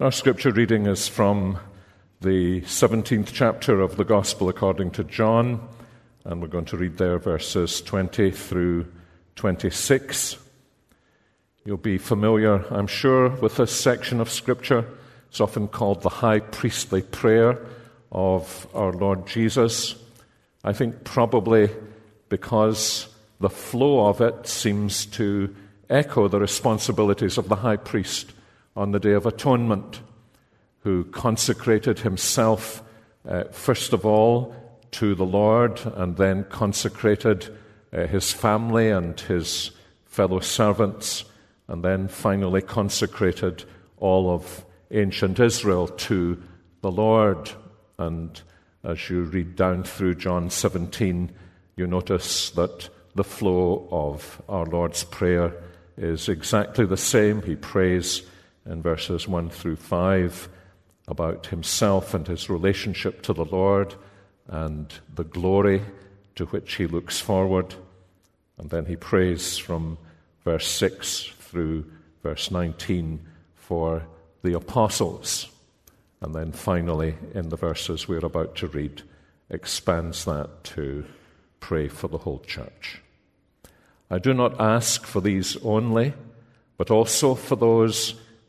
Our scripture reading is from the 17th chapter of the Gospel according to John, and we're going to read there verses 20 through 26. You'll be familiar, I'm sure, with this section of scripture. It's often called the high priestly prayer of our Lord Jesus. I think probably because the flow of it seems to echo the responsibilities of the high priest on the Day of Atonement, who consecrated himself, uh, first of all, to the Lord, and then consecrated uh, his family and his fellow servants, and then finally consecrated all of ancient Israel to the Lord. And as you read down through John 17, you notice that the flow of our Lord's Prayer is exactly the same. He prays in verses 1 through 5 about himself and his relationship to the Lord and the glory to which he looks forward. And then he prays from verse 6 through verse 19 for the apostles. And then finally, in the verses we're about to read, expands that to pray for the whole church. I do not ask for these only, but also for those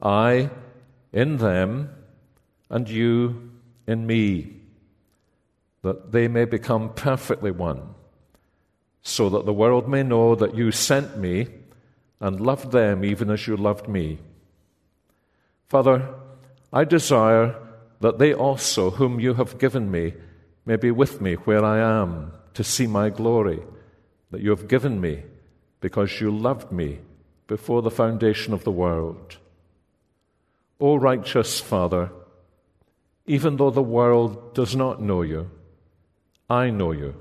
I in them, and you in me, that they may become perfectly one, so that the world may know that you sent me and loved them even as you loved me. Father, I desire that they also, whom you have given me, may be with me where I am to see my glory that you have given me because you loved me before the foundation of the world. O righteous Father, even though the world does not know you, I know you,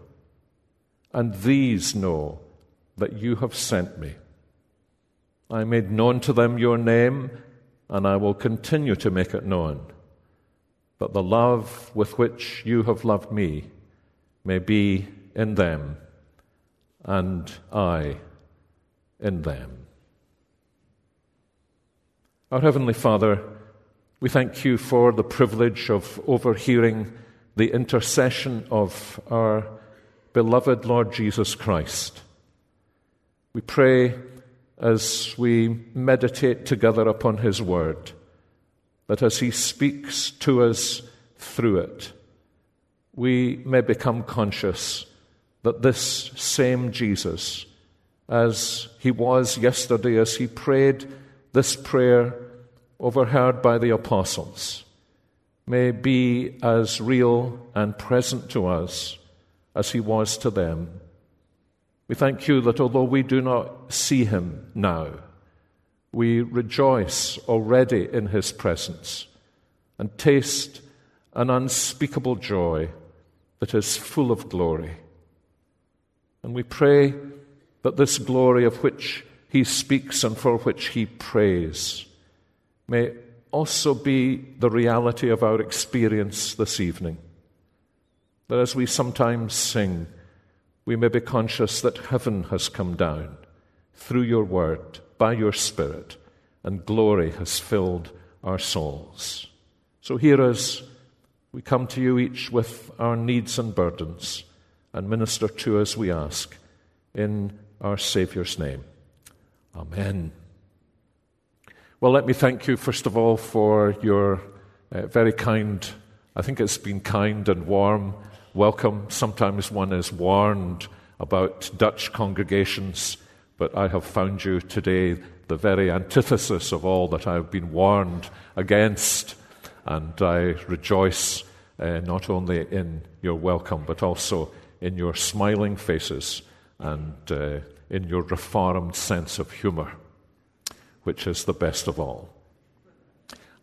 and these know that you have sent me. I made known to them your name, and I will continue to make it known, that the love with which you have loved me may be in them, and I in them. Our Heavenly Father, we thank you for the privilege of overhearing the intercession of our beloved Lord Jesus Christ. We pray as we meditate together upon His Word that as He speaks to us through it, we may become conscious that this same Jesus, as He was yesterday, as He prayed this prayer, overheard by the apostles, may be as real and present to us as he was to them. We thank you that although we do not see him now, we rejoice already in his presence and taste an unspeakable joy that is full of glory. And we pray that this glory of which he speaks and for which he prays may also be the reality of our experience this evening. That as we sometimes sing, we may be conscious that heaven has come down through your word, by your Spirit, and glory has filled our souls. So hear us. We come to you each with our needs and burdens, and minister to us, we ask, in our Saviour's name. Amen. Well, let me thank you, first of all, for your uh, very kind, I think it's been kind and warm welcome. Sometimes one is warned about Dutch congregations, but I have found you today the very antithesis of all that I have been warned against. And I rejoice uh, not only in your welcome, but also in your smiling faces and uh, in your reformed sense of humor, which is the best of all.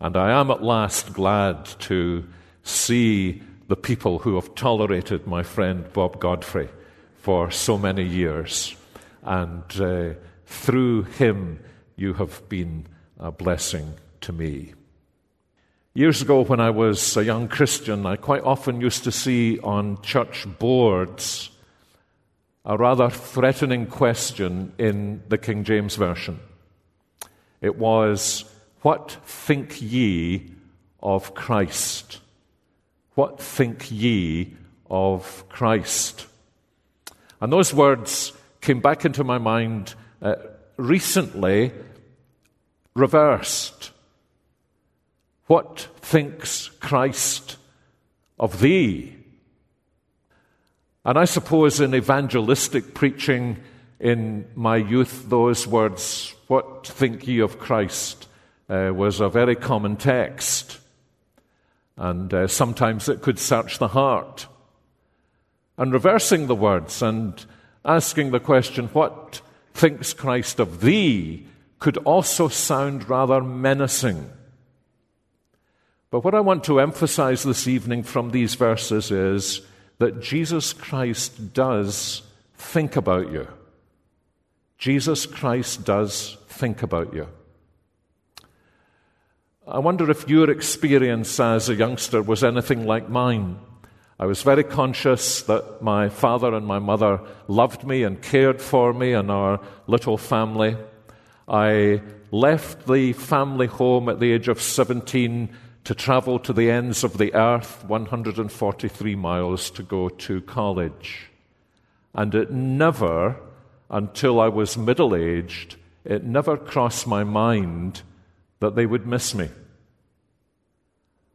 And I am at last glad to see the people who have tolerated my friend Bob Godfrey for so many years. And uh, through him, you have been a blessing to me. Years ago, when I was a young Christian, I quite often used to see on church boards a rather threatening question in the King James Version. It was, What think ye of Christ? What think ye of Christ? And those words came back into my mind uh, recently, reversed. What thinks Christ of thee? And I suppose in evangelistic preaching in my youth, those words, What think ye of Christ? Uh, was a very common text. And uh, sometimes it could search the heart. And reversing the words and asking the question, What thinks Christ of thee? could also sound rather menacing. But what I want to emphasize this evening from these verses is that Jesus Christ does think about you. Jesus Christ does think about you. I wonder if your experience as a youngster was anything like mine. I was very conscious that my father and my mother loved me and cared for me and our little family. I left the family home at the age of 17 to travel to the ends of the earth, 143 miles to go to college. And it never, until I was middle aged, it never crossed my mind that they would miss me.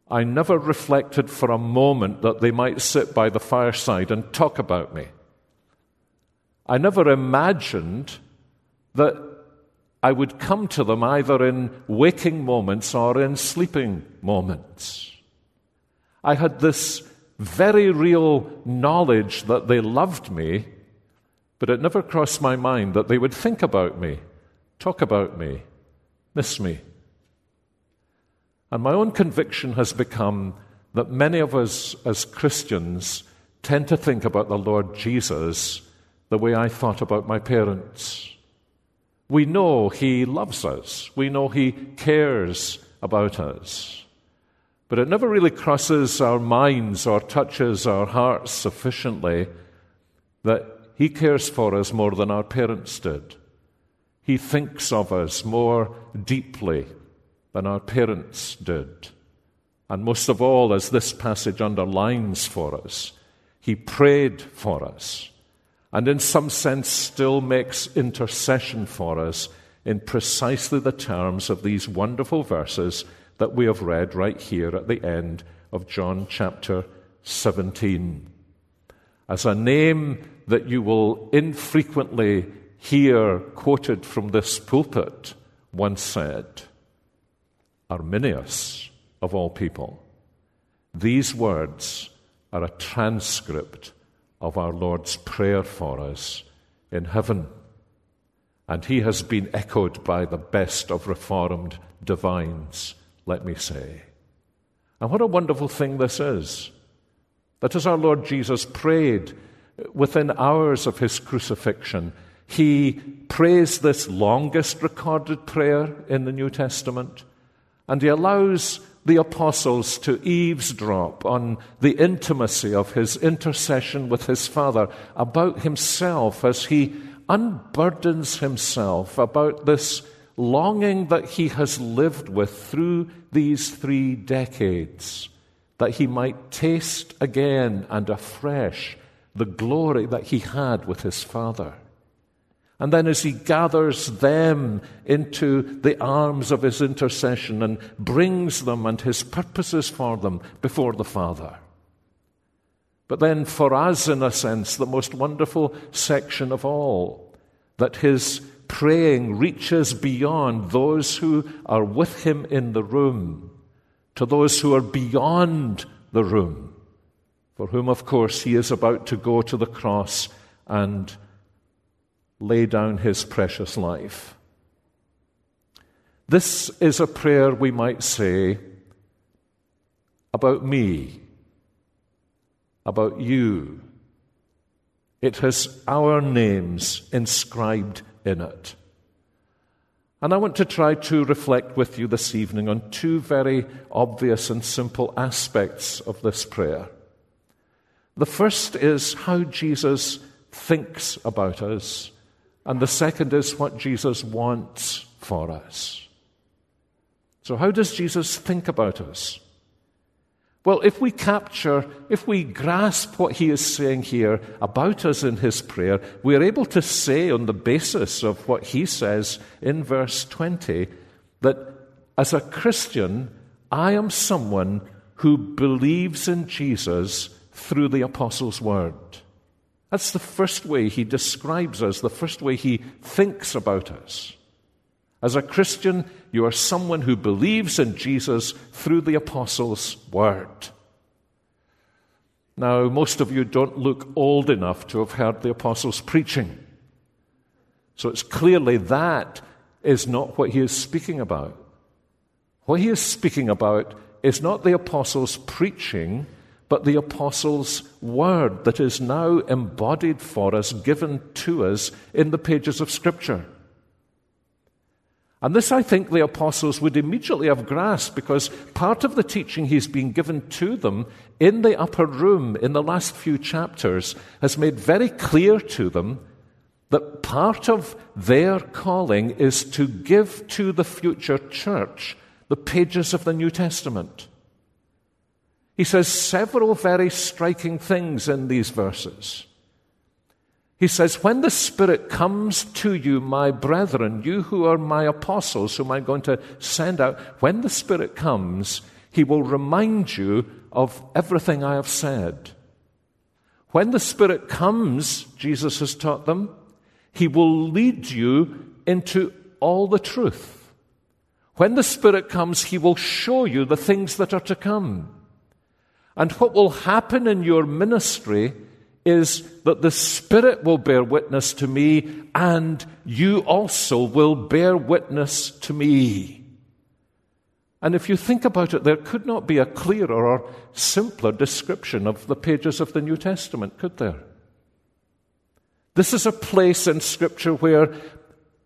I never reflected for a moment that they might sit by the fireside and talk about me. I never imagined that I would come to them either in waking moments or in sleeping moments. I had this very real knowledge that they loved me, but it never crossed my mind that they would think about me, talk about me, miss me. And my own conviction has become that many of us as Christians tend to think about the Lord Jesus the way I thought about my parents. We know He loves us, we know He cares about us. But it never really crosses our minds or touches our hearts sufficiently that He cares for us more than our parents did. He thinks of us more deeply than our parents did. And most of all, as this passage underlines for us, He prayed for us and in some sense still makes intercession for us in precisely the terms of these wonderful verses that we have read right here at the end of John chapter 17. As a name that you will infrequently hear quoted from this pulpit once said, Arminius, of all people. These words are a transcript of our Lord's prayer for us in heaven. And he has been echoed by the best of Reformed divines, let me say. And what a wonderful thing this is. That as our Lord Jesus prayed within hours of his crucifixion, he prays this longest recorded prayer in the New Testament, and he allows the apostles to eavesdrop on the intimacy of his intercession with his Father about himself as he unburdens himself about this longing that he has lived with through these three decades, that he might taste again and afresh the glory that he had with his Father. And then, as he gathers them into the arms of his intercession and brings them and his purposes for them before the Father. But then, for us, in a sense, the most wonderful section of all, that his praying reaches beyond those who are with him in the room to those who are beyond the room, for whom, of course, he is about to go to the cross and lay down his precious life. This is a prayer, we might say, about me, about you. It has our names inscribed in it. And I want to try to reflect with you this evening on two very obvious and simple aspects of this prayer. The first is how Jesus thinks about us, and the second is what Jesus wants for us. So, how does Jesus think about us? Well, if we capture, if we grasp what he is saying here about us in his prayer, we are able to say, on the basis of what he says in verse 20, that as a Christian, I am someone who believes in Jesus through the Apostles' Word. That's the first way he describes us, the first way he thinks about us. As a Christian, you are someone who believes in Jesus through the Apostles' Word. Now, most of you don't look old enough to have heard the Apostles' preaching. So it's clearly that is not what he is speaking about. What he is speaking about is not the Apostles' preaching, but the Apostles' Word that is now embodied for us, given to us in the pages of Scripture. And this, I think, the apostles would immediately have grasped because part of the teaching he's been given to them in the upper room in the last few chapters has made very clear to them that part of their calling is to give to the future church the pages of the New Testament. He says several very striking things in these verses. He says, When the Spirit comes to you, my brethren, you who are my apostles, whom I'm going to send out, when the Spirit comes, he will remind you of everything I have said. When the Spirit comes, Jesus has taught them, he will lead you into all the truth. When the Spirit comes, he will show you the things that are to come. And what will happen in your ministry is that the Spirit will bear witness to me, and you also will bear witness to me. And if you think about it, there could not be a clearer or simpler description of the pages of the New Testament, could there? This is a place in Scripture where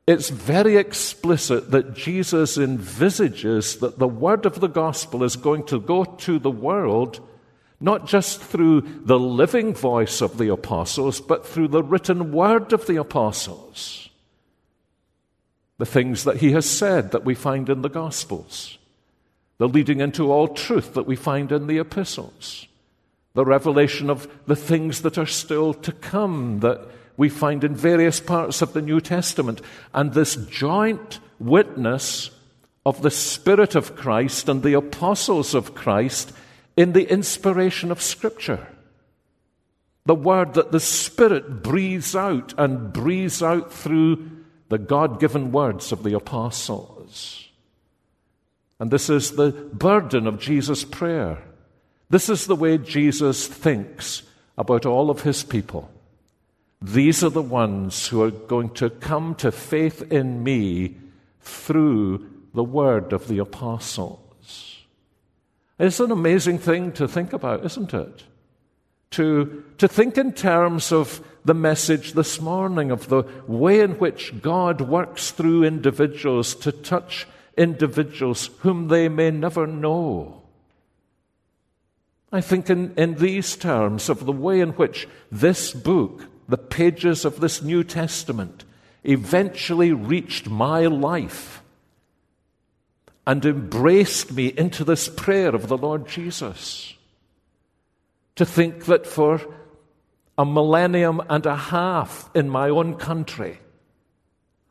it's very explicit that Jesus envisages that the word of the gospel is going to go to the world not just through the living voice of the apostles, but through the written word of the apostles. The things that he has said that we find in the Gospels, the leading into all truth that we find in the epistles, the revelation of the things that are still to come that we find in various parts of the New Testament, and this joint witness of the Spirit of Christ and the apostles of Christ in the inspiration of Scripture. The word that the Spirit breathes out and breathes out through the God given words of the apostles. And this is the burden of Jesus' prayer. This is the way Jesus thinks about all of his people. These are the ones who are going to come to faith in me through the word of the apostle. It's an amazing thing to think about, isn't it? To, to think in terms of the message this morning, of the way in which God works through individuals to touch individuals whom they may never know. I think in, in these terms of the way in which this book, the pages of this New Testament, eventually reached my life and embraced me into this prayer of the Lord Jesus. To think that for a millennium and a half in my own country,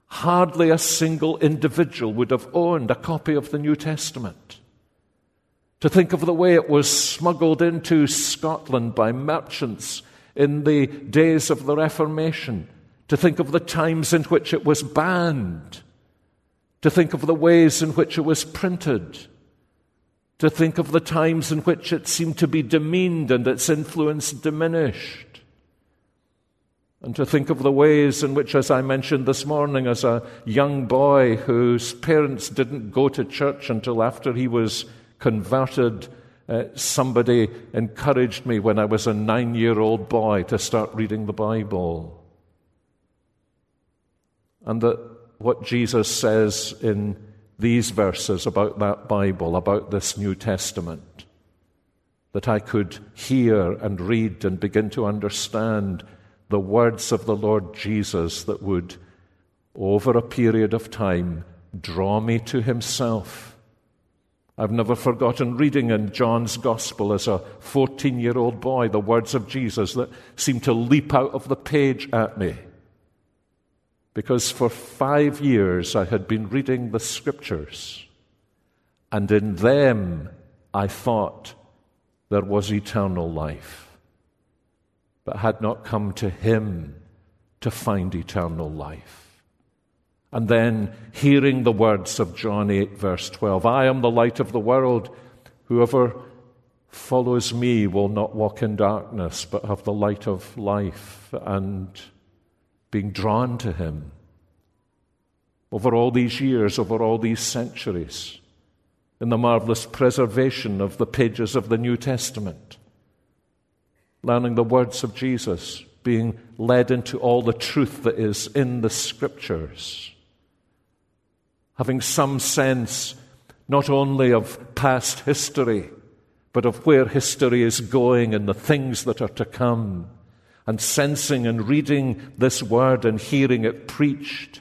hardly a single individual would have owned a copy of the New Testament. To think of the way it was smuggled into Scotland by merchants in the days of the Reformation. To think of the times in which it was banned to think of the ways in which it was printed, to think of the times in which it seemed to be demeaned and its influence diminished, and to think of the ways in which, as I mentioned this morning, as a young boy whose parents didn't go to church until after he was converted, uh, somebody encouraged me when I was a nine year old boy to start reading the Bible. And that what Jesus says in these verses about that Bible, about this New Testament, that I could hear and read and begin to understand the words of the Lord Jesus that would, over a period of time, draw me to Himself. I've never forgotten reading in John's Gospel as a 14 year old boy the words of Jesus that seemed to leap out of the page at me. Because for five years I had been reading the Scriptures, and in them I thought there was eternal life, but had not come to Him to find eternal life. And then hearing the words of John 8, verse 12 I am the light of the world. Whoever follows me will not walk in darkness, but have the light of life. And being drawn to him over all these years, over all these centuries, in the marvelous preservation of the pages of the New Testament, learning the words of Jesus, being led into all the truth that is in the Scriptures having some sense not only of past history, but of where history is going and the things that are to come, and sensing and reading this word and hearing it preached.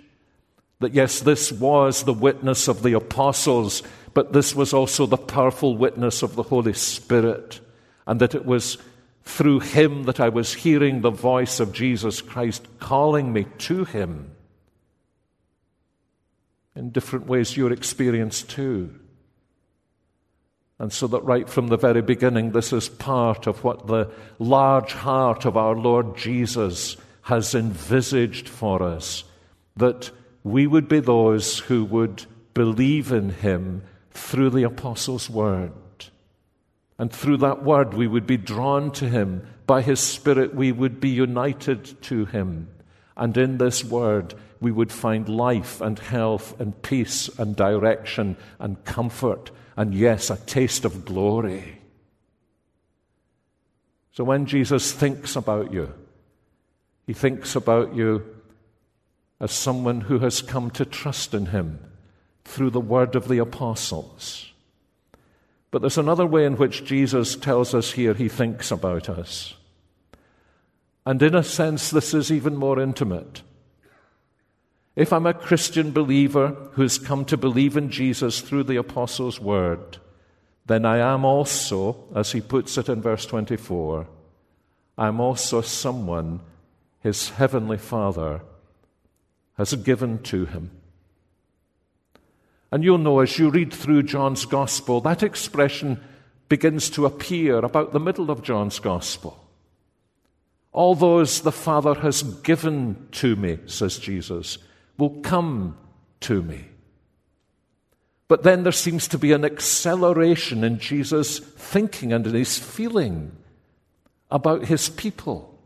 That yes, this was the witness of the apostles, but this was also the powerful witness of the Holy Spirit, and that it was through him that I was hearing the voice of Jesus Christ calling me to him in different ways your experience too. And so that right from the very beginning, this is part of what the large heart of our Lord Jesus has envisaged for us that we would be those who would believe in him through the apostles' word. And through that word, we would be drawn to him. By his Spirit, we would be united to him. And in this word, we would find life and health and peace and direction and comfort and, yes, a taste of glory. So when Jesus thinks about you, he thinks about you as someone who has come to trust in him through the word of the apostles. But there's another way in which Jesus tells us here he thinks about us. And in a sense, this is even more intimate. If I'm a Christian believer who's come to believe in Jesus through the Apostles' word, then I am also, as he puts it in verse 24, I'm also someone his heavenly Father has given to him. And you'll know as you read through John's Gospel, that expression begins to appear about the middle of John's Gospel. All those the Father has given to me, says Jesus will come to me. But then there seems to be an acceleration in Jesus' thinking and in his feeling about his people.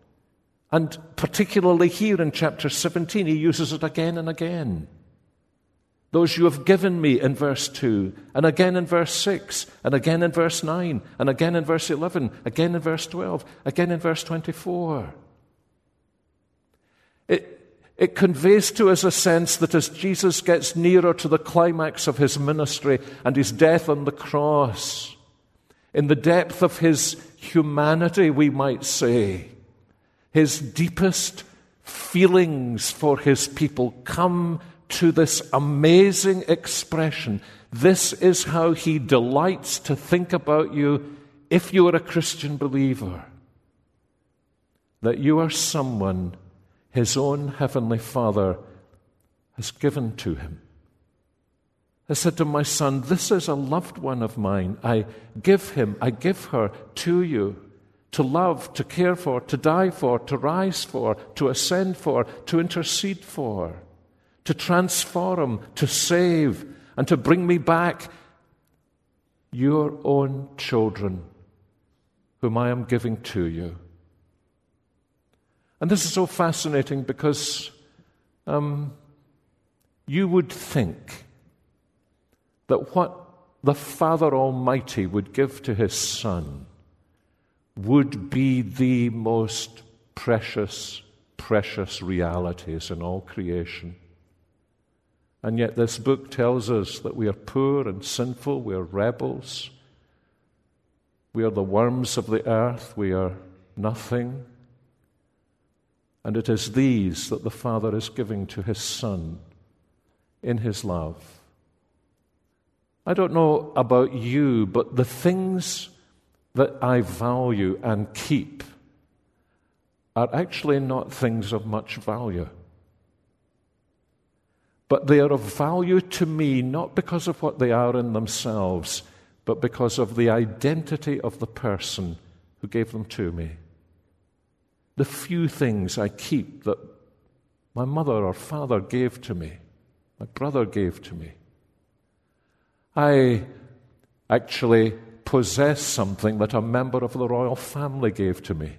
And particularly here in chapter 17, he uses it again and again. Those you have given me in verse 2, and again in verse 6, and again in verse 9, and again in verse 11, again in verse 12, again in verse 24. It, it conveys to us a sense that as Jesus gets nearer to the climax of his ministry and his death on the cross, in the depth of his humanity, we might say, his deepest feelings for his people come to this amazing expression. This is how he delights to think about you if you are a Christian believer. That you are someone his own heavenly Father has given to him. I said to my son, This is a loved one of mine. I give him, I give her to you to love, to care for, to die for, to rise for, to ascend for, to intercede for, to transform, to save, and to bring me back your own children, whom I am giving to you. And this is so fascinating because um, you would think that what the Father Almighty would give to his Son would be the most precious, precious realities in all creation. And yet, this book tells us that we are poor and sinful, we are rebels, we are the worms of the earth, we are nothing. And it is these that the Father is giving to His Son in His love. I don't know about you, but the things that I value and keep are actually not things of much value. But they are of value to me not because of what they are in themselves, but because of the identity of the person who gave them to me. The few things I keep that my mother or father gave to me, my brother gave to me. I actually possess something that a member of the royal family gave to me.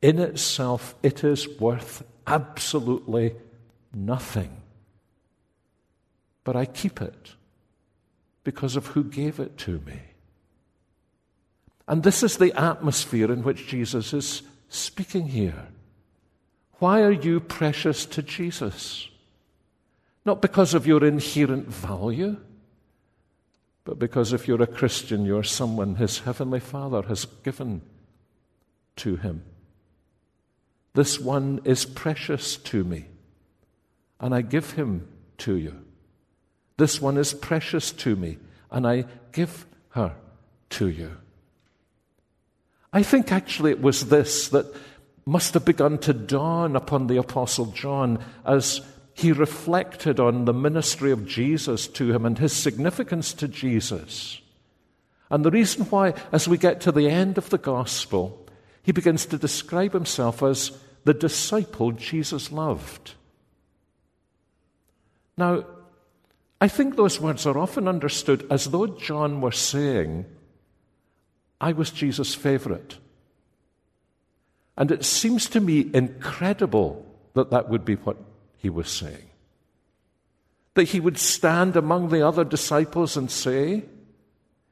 In itself, it is worth absolutely nothing. But I keep it because of who gave it to me. And this is the atmosphere in which Jesus is speaking here. Why are you precious to Jesus? Not because of your inherent value, but because if you're a Christian, you're someone his heavenly Father has given to him. This one is precious to me, and I give him to you. This one is precious to me, and I give her to you. I think actually it was this that must have begun to dawn upon the Apostle John as he reflected on the ministry of Jesus to him and his significance to Jesus. And the reason why, as we get to the end of the gospel, he begins to describe himself as the disciple Jesus loved. Now, I think those words are often understood as though John were saying, I was Jesus' favorite. And it seems to me incredible that that would be what he was saying. That he would stand among the other disciples and say,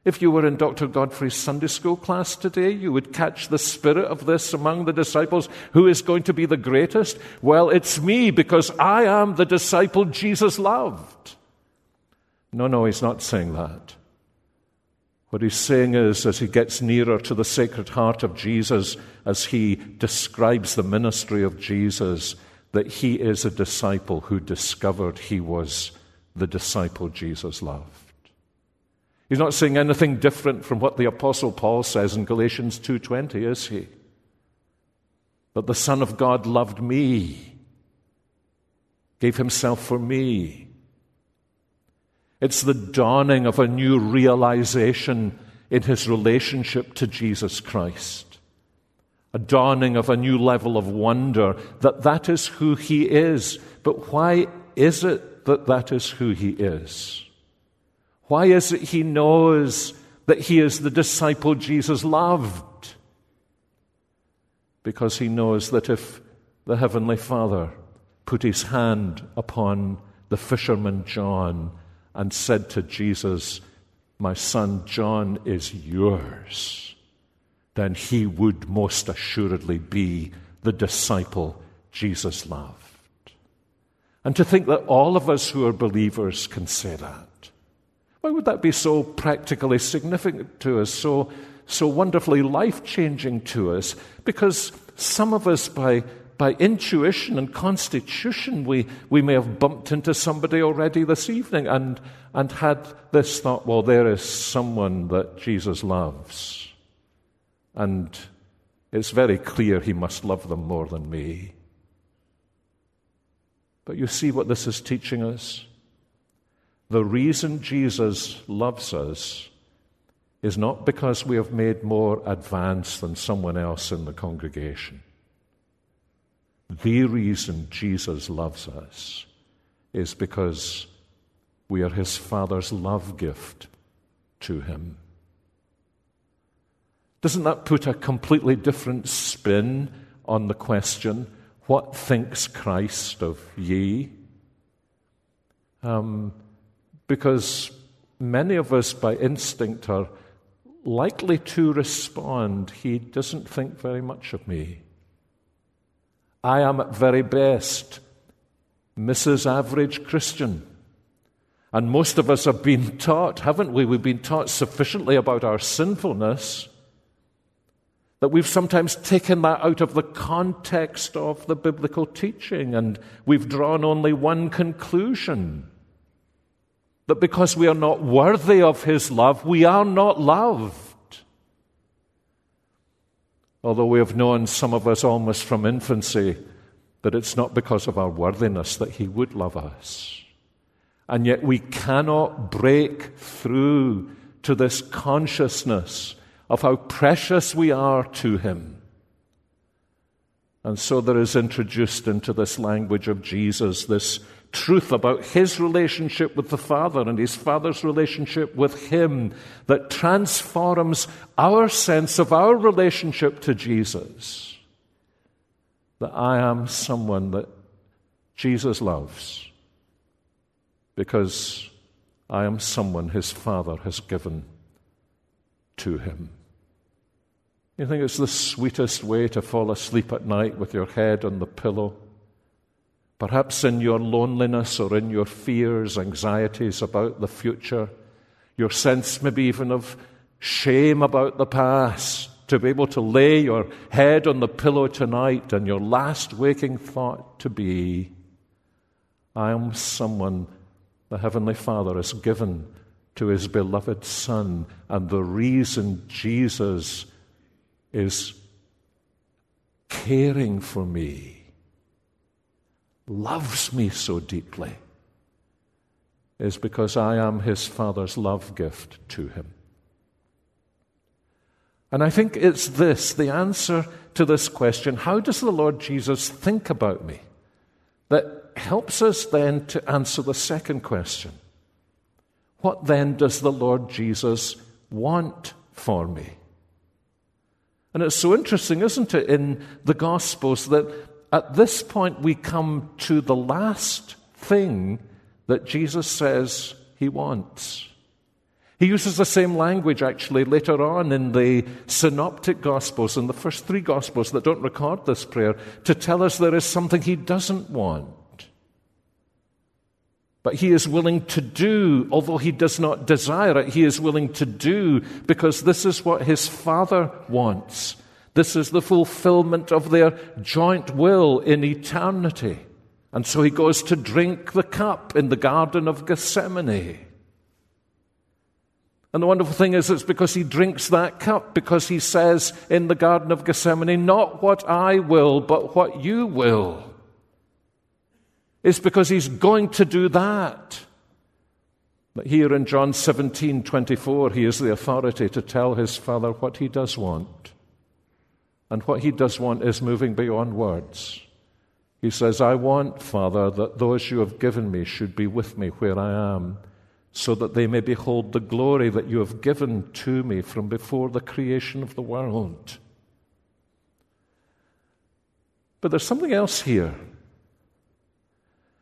if you were in Dr. Godfrey's Sunday school class today, you would catch the spirit of this among the disciples. Who is going to be the greatest? Well, it's me because I am the disciple Jesus loved. No, no, he's not saying that. What he's saying is, as he gets nearer to the Sacred Heart of Jesus, as he describes the ministry of Jesus, that he is a disciple who discovered he was the disciple Jesus loved. He's not saying anything different from what the apostle Paul says in Galatians 2:20, is he? That the son of God loved me, gave himself for me. It's the dawning of a new realization in his relationship to Jesus Christ a dawning of a new level of wonder that that is who he is. But why is it that that is who he is? Why is it he knows that he is the disciple Jesus loved? Because he knows that if the Heavenly Father put his hand upon the fisherman John and said to Jesus, My son John is yours then he would most assuredly be the disciple Jesus loved. And to think that all of us who are believers can say that. Why would that be so practically significant to us, so, so wonderfully life changing to us? Because some of us, by, by intuition and constitution, we, we may have bumped into somebody already this evening and, and had this thought, well, there is someone that Jesus loves. And it's very clear he must love them more than me. But you see what this is teaching us? The reason Jesus loves us is not because we have made more advance than someone else in the congregation. The reason Jesus loves us is because we are his Father's love gift to him. Doesn't that put a completely different spin on the question, What thinks Christ of ye? Um, because many of us by instinct are likely to respond, He doesn't think very much of me. I am at very best Mrs. Average Christian. And most of us have been taught, haven't we? We've been taught sufficiently about our sinfulness that we've sometimes taken that out of the context of the biblical teaching and we've drawn only one conclusion that because we are not worthy of His love, we are not loved. Although we have known, some of us almost from infancy, that it's not because of our worthiness that He would love us. And yet we cannot break through to this consciousness of how precious we are to Him. And so there is introduced into this language of Jesus this truth about his relationship with the Father and his Father's relationship with him that transforms our sense of our relationship to Jesus. That I am someone that Jesus loves because I am someone his Father has given to him. You think it's the sweetest way to fall asleep at night with your head on the pillow? Perhaps in your loneliness or in your fears, anxieties about the future, your sense maybe even of shame about the past, to be able to lay your head on the pillow tonight and your last waking thought to be, I am someone the Heavenly Father has given to His beloved Son, and the reason Jesus is caring for me loves me so deeply is because I am his Father's love gift to him. And I think it's this, the answer to this question how does the Lord Jesus think about me? That helps us then to answer the second question. What then does the Lord Jesus want for me? And it's so interesting, isn't it, in the Gospels that at this point, we come to the last thing that Jesus says he wants. He uses the same language actually later on in the synoptic gospels, in the first three gospels that don't record this prayer, to tell us there is something he doesn't want. But he is willing to do, although he does not desire it, he is willing to do because this is what his Father wants. This is the fulfillment of their joint will in eternity. And so he goes to drink the cup in the Garden of Gethsemane. And the wonderful thing is, it's because he drinks that cup, because he says in the Garden of Gethsemane, Not what I will, but what you will. It's because he's going to do that. But here in John 17 24, he is the authority to tell his Father what he does want. And what he does want is moving beyond words. He says, I want, Father, that those you have given me should be with me where I am, so that they may behold the glory that you have given to me from before the creation of the world. But there's something else here.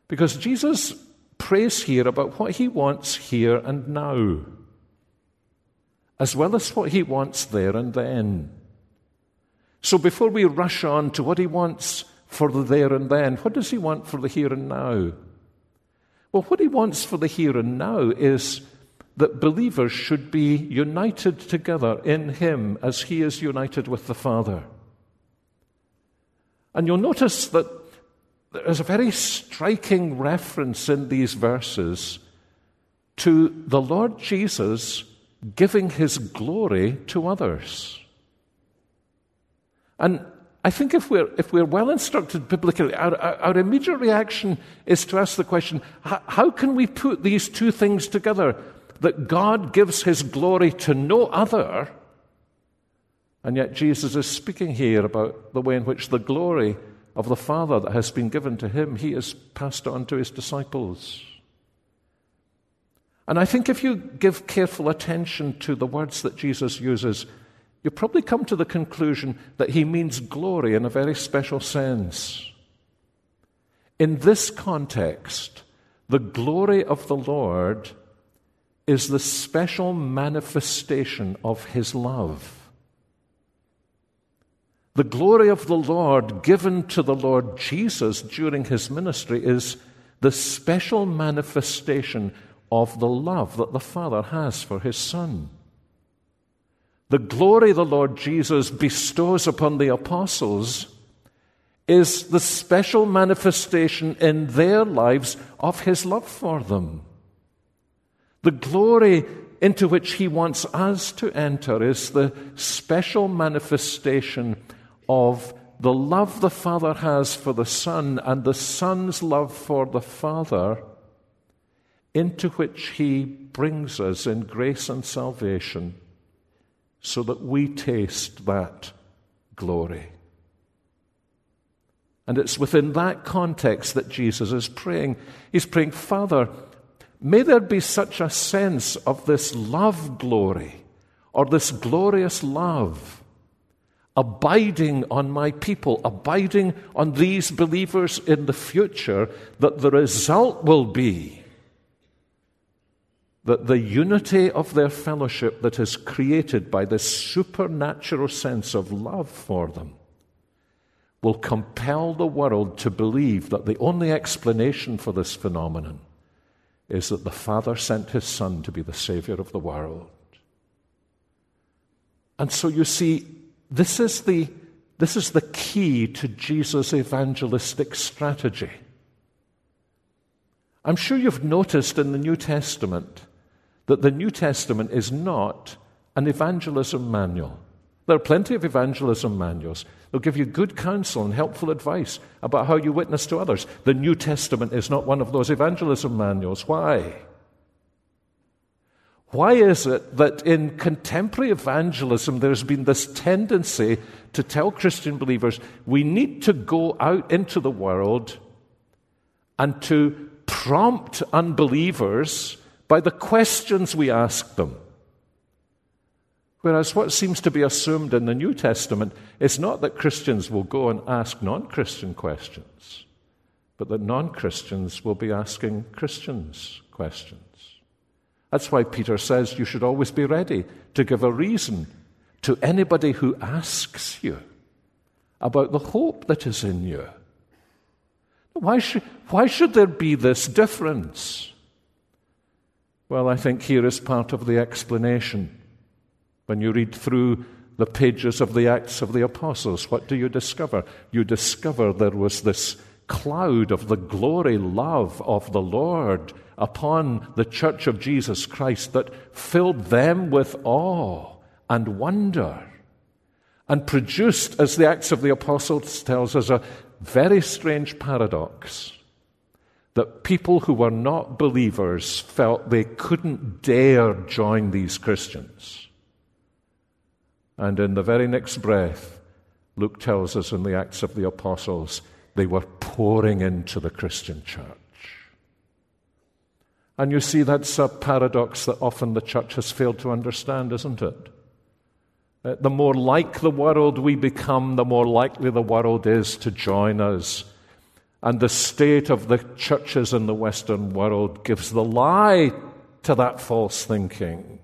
Because Jesus prays here about what he wants here and now, as well as what he wants there and then. So before we rush on to what he wants for the there and then, what does he want for the here and now? Well, what he wants for the here and now is that believers should be united together in him as he is united with the Father. And you'll notice that there's a very striking reference in these verses to the Lord Jesus giving his glory to others. And I think if we're, if we're well instructed biblically, our, our, immediate reaction is to ask the question how, how can we put these two things together? That God gives his glory to no other, and yet Jesus is speaking here about the way in which the glory of the Father that has been given to him, he has passed on to his disciples. And I think if you give careful attention to the words that Jesus uses, you probably come to the conclusion that he means glory in a very special sense. In this context, the glory of the Lord is the special manifestation of His love. The glory of the Lord given to the Lord Jesus during His ministry is the special manifestation of the love that the Father has for His Son. The glory the Lord Jesus bestows upon the apostles is the special manifestation in their lives of His love for them. The glory into which He wants us to enter is the special manifestation of the love the Father has for the Son and the Son's love for the Father, into which He brings us in grace and salvation, so that we taste that glory. And it's within that context that Jesus is praying. He's praying, Father, may there be such a sense of this love glory, or this glorious love abiding on my people, abiding on these believers in the future, that the result will be that the unity of their fellowship that is created by this supernatural sense of love for them will compel the world to believe that the only explanation for this phenomenon is that the Father sent his Son to be the Savior of the world. And so you see, this is the, this is the key to Jesus' evangelistic strategy. I'm sure you've noticed in the New Testament that the New Testament is not an evangelism manual. There are plenty of evangelism manuals. They'll give you good counsel and helpful advice about how you witness to others. The New Testament is not one of those evangelism manuals. Why? Why is it that in contemporary evangelism there's been this tendency to tell Christian believers we need to go out into the world and to prompt unbelievers by the questions we ask them? Whereas what seems to be assumed in the New Testament is not that Christians will go and ask non Christian questions, but that non Christians will be asking Christians questions. That's why Peter says you should always be ready to give a reason to anybody who asks you about the hope that is in you. Why should, why should there be this difference? Well, I think here is part of the explanation. When you read through the pages of the Acts of the Apostles, what do you discover? You discover there was this cloud of the glory, love of the Lord upon the church of Jesus Christ that filled them with awe and wonder and produced, as the Acts of the Apostles tells us, a very strange paradox that people who were not believers felt they couldn't dare join these Christians. And in the very next breath, Luke tells us in the Acts of the Apostles, they were pouring into the Christian church. And you see, that's a paradox that often the church has failed to understand, isn't it? The more like the world we become, the more likely the world is to join us. And the state of the churches in the Western world gives the lie to that false thinking.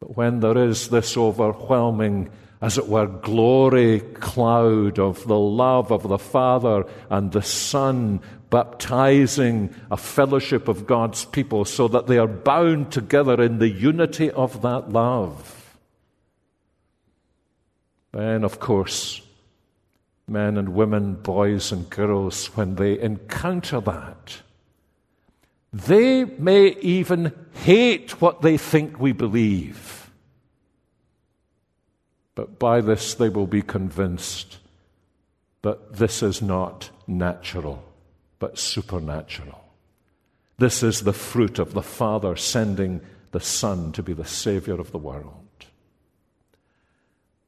But when there is this overwhelming as it were, glory cloud of the love of the Father and the Son, baptizing a fellowship of God's people so that they are bound together in the unity of that love. Then, of course, men and women, boys and girls, when they encounter that, they may even hate what they think we believe. But by this they will be convinced that this is not natural, but supernatural. This is the fruit of the Father sending the Son to be the Savior of the world.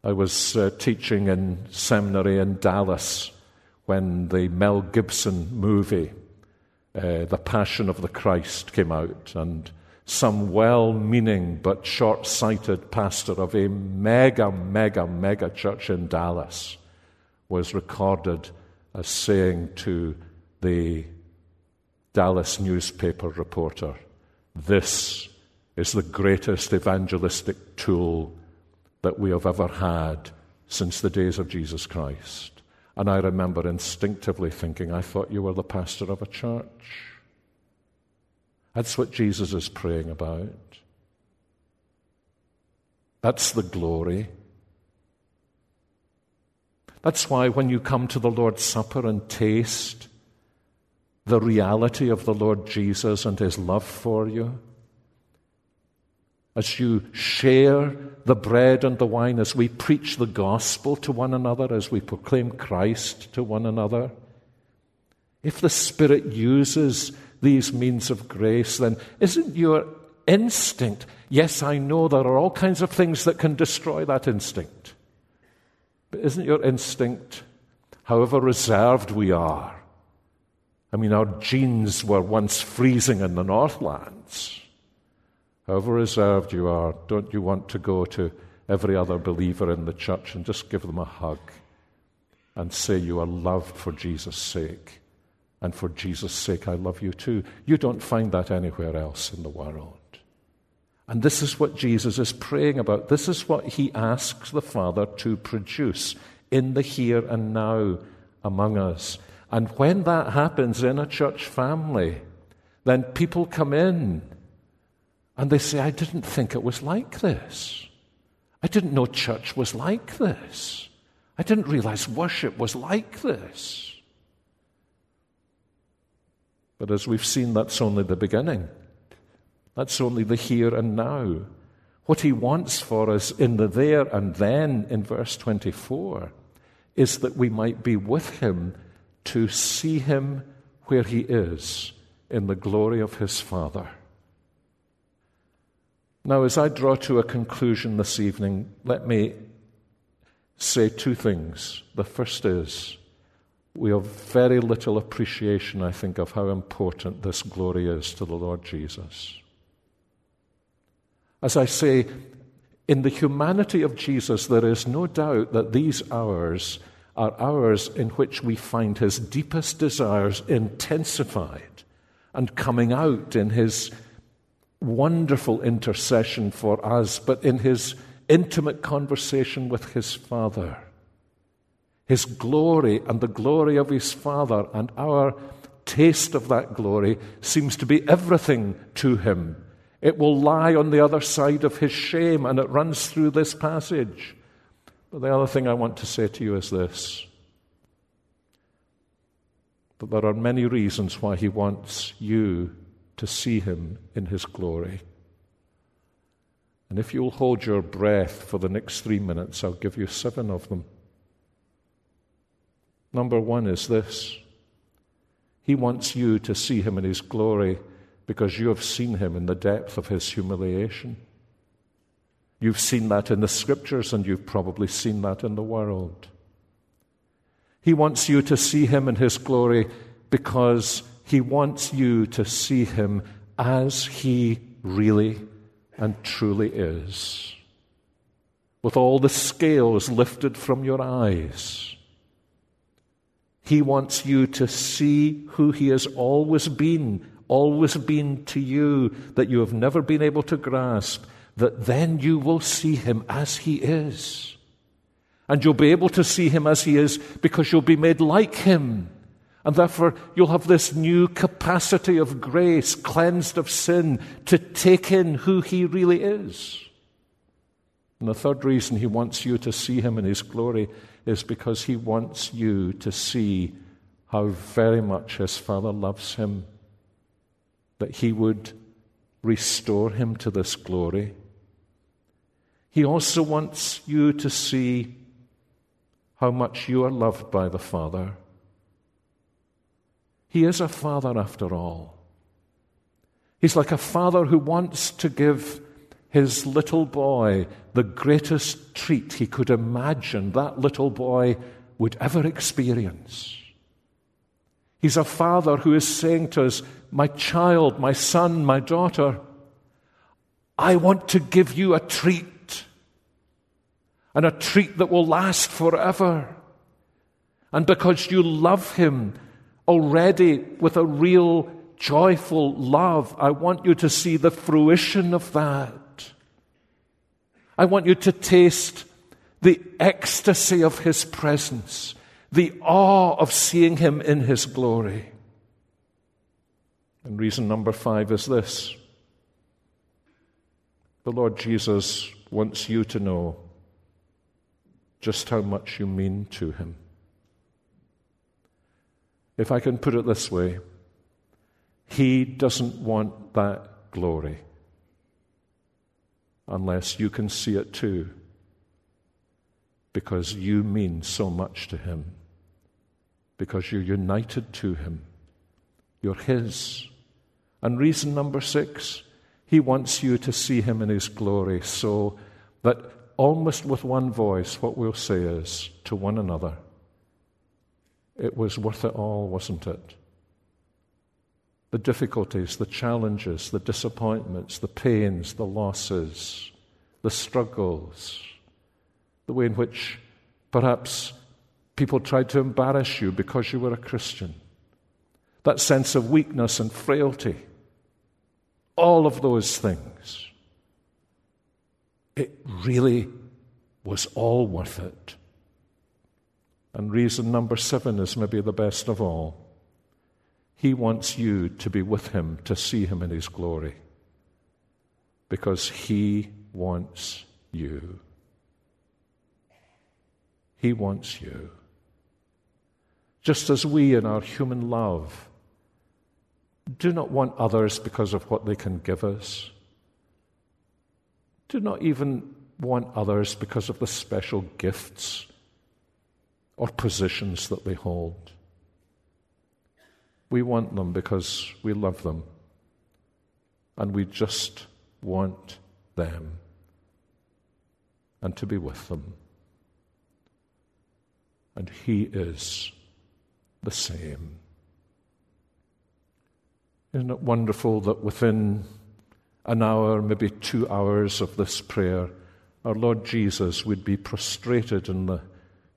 I was uh, teaching in seminary in Dallas when the Mel Gibson movie, uh, The Passion of the Christ, came out, and some well meaning but short sighted pastor of a mega, mega, mega church in Dallas was recorded as saying to the Dallas newspaper reporter, This is the greatest evangelistic tool that we have ever had since the days of Jesus Christ. And I remember instinctively thinking, I thought you were the pastor of a church. That's what Jesus is praying about. That's the glory. That's why when you come to the Lord's Supper and taste the reality of the Lord Jesus and his love for you, as you share the bread and the wine, as we preach the gospel to one another, as we proclaim Christ to one another, if the Spirit uses these means of grace, then isn't your instinct, yes, I know there are all kinds of things that can destroy that instinct, but isn't your instinct, however reserved we are? I mean, our genes were once freezing in the Northlands. However reserved you are, don't you want to go to every other believer in the church and just give them a hug and say you are loved for Jesus' sake? And for Jesus' sake, I love you too. You don't find that anywhere else in the world. And this is what Jesus is praying about. This is what he asks the Father to produce in the here and now among us. And when that happens in a church family, then people come in and they say, I didn't think it was like this. I didn't know church was like this. I didn't realize worship was like this. But as we've seen, that's only the beginning. That's only the here and now. What he wants for us in the there and then in verse 24 is that we might be with him to see him where he is in the glory of his Father. Now, as I draw to a conclusion this evening, let me say two things. The first is we have very little appreciation, I think, of how important this glory is to the Lord Jesus. As I say, in the humanity of Jesus, there is no doubt that these hours are hours in which we find his deepest desires intensified and coming out in his wonderful intercession for us, but in his intimate conversation with his Father. His glory and the glory of his Father and our taste of that glory seems to be everything to him. It will lie on the other side of his shame, and it runs through this passage. But the other thing I want to say to you is this that there are many reasons why he wants you to see him in his glory. And if you'll hold your breath for the next three minutes, I'll give you seven of them. Number one is this He wants you to see him in his glory because you have seen him in the depth of his humiliation. You've seen that in the scriptures, and you've probably seen that in the world. He wants you to see him in his glory because he wants you to see him as he really and truly is, with all the scales lifted from your eyes. He wants you to see who he has always been, always been to you, that you have never been able to grasp, that then you will see him as he is. And you'll be able to see him as he is because you'll be made like him and therefore, you'll have this new capacity of grace, cleansed of sin, to take in who He really is. And the third reason He wants you to see Him in His glory is because He wants you to see how very much His Father loves Him, that He would restore Him to this glory. He also wants you to see how much you are loved by the Father he is a father after all. He's like a father who wants to give his little boy the greatest treat he could imagine that little boy would ever experience. He's a father who is saying to us, My child, my son, my daughter, I want to give you a treat, and a treat that will last forever. And because you love him, already with a real joyful love. I want you to see the fruition of that. I want you to taste the ecstasy of His presence, the awe of seeing Him in His glory. And reason number five is this the Lord Jesus wants you to know just how much you mean to Him. If I can put it this way, He doesn't want that glory unless you can see it too, because you mean so much to Him, because you're united to Him, you're His. And reason number six, he wants you to see him in his glory so that almost with one voice, what we'll say is to one another, it was worth it all, wasn't it? The difficulties, the challenges, the disappointments, the pains, the losses, the struggles, the way in which perhaps people tried to embarrass you because you were a Christian, that sense of weakness and frailty all of those things, it really was all worth it. And reason number seven is maybe the best of all. He wants you to be with him, to see him in his glory, because he wants you. He wants you. Just as we, in our human love, do not want others because of what they can give us. Do not even want others because of the special gifts or positions that they hold. We want them because we love them and we just want them and to be with them. And He is the same. Isn't it wonderful that within an hour, maybe two hours of this prayer, our Lord Jesus would be prostrated in the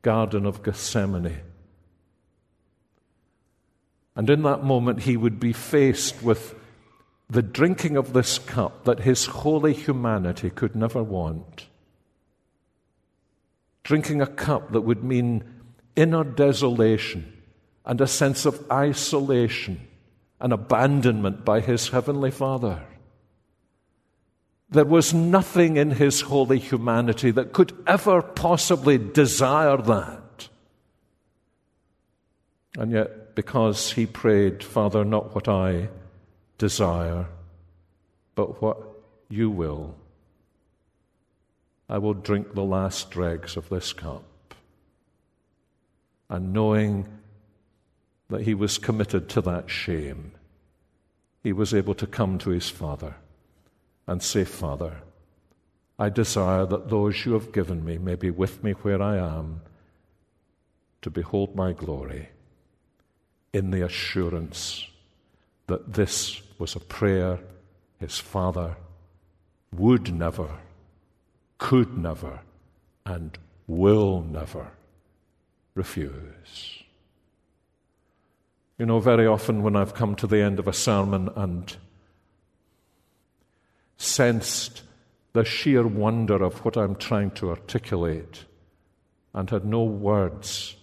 Garden of Gethsemane? And in that moment, he would be faced with the drinking of this cup that his holy humanity could never want. Drinking a cup that would mean inner desolation and a sense of isolation an abandonment by his heavenly Father. There was nothing in his holy humanity that could ever possibly desire that. And yet, because he prayed, Father, not what I desire, but what you will, I will drink the last dregs of this cup. And knowing that he was committed to that shame, he was able to come to his Father and say, Father, I desire that those you have given me may be with me where I am to behold my glory in the assurance that this was a prayer his Father would never, could never, and will never refuse. You know, very often when I've come to the end of a sermon and sensed the sheer wonder of what I'm trying to articulate and had no words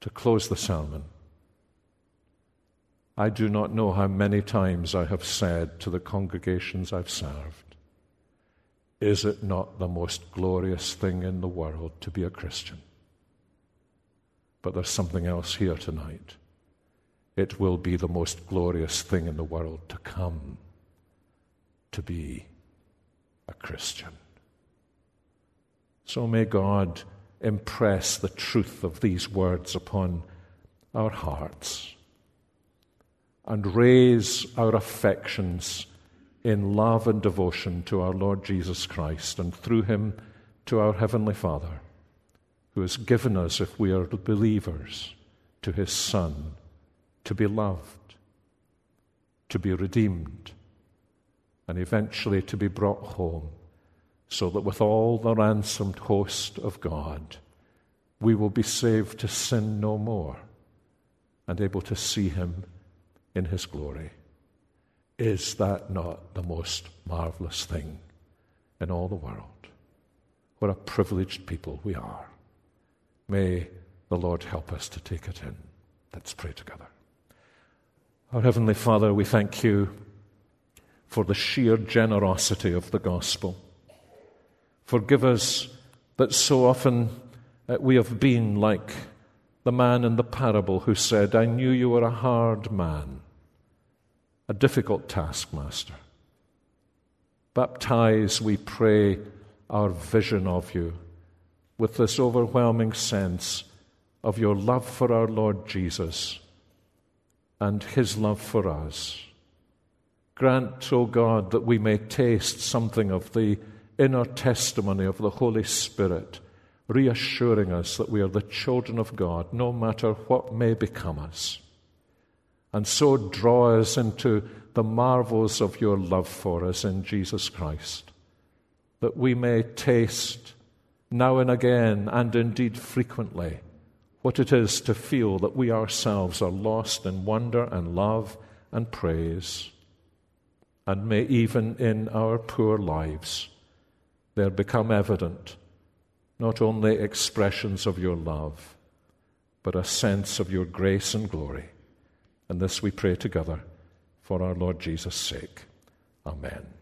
to close the sermon, I do not know how many times I have said to the congregations I've served, Is it not the most glorious thing in the world to be a Christian? But there's something else here tonight. It will be the most glorious thing in the world to come to be a Christian. So may God impress the truth of these words upon our hearts and raise our affections in love and devotion to our Lord Jesus Christ and through him to our Heavenly Father who has given us, if we are believers, to his Son, to be loved, to be redeemed, and eventually to be brought home, so that with all the ransomed host of God, we will be saved to sin no more and able to see him in his glory. Is that not the most marvelous thing in all the world? What a privileged people we are. May the Lord help us to take it in. Let's pray together. Our Heavenly Father, we thank you for the sheer generosity of the gospel. Forgive us that so often uh, we have been like the man in the parable who said, I knew you were a hard man, a difficult taskmaster. Baptize, we pray, our vision of you with this overwhelming sense of your love for our Lord Jesus and his love for us. Grant, O God, that we may taste something of the inner testimony of the Holy Spirit, reassuring us that we are the children of God, no matter what may become us. And so draw us into the marvels of your love for us in Jesus Christ, that we may taste now and again, and indeed frequently, what it is to feel that we ourselves are lost in wonder and love and praise. And may even in our poor lives there become evident not only expressions of your love, but a sense of your grace and glory. And this we pray together for our Lord Jesus' sake. Amen.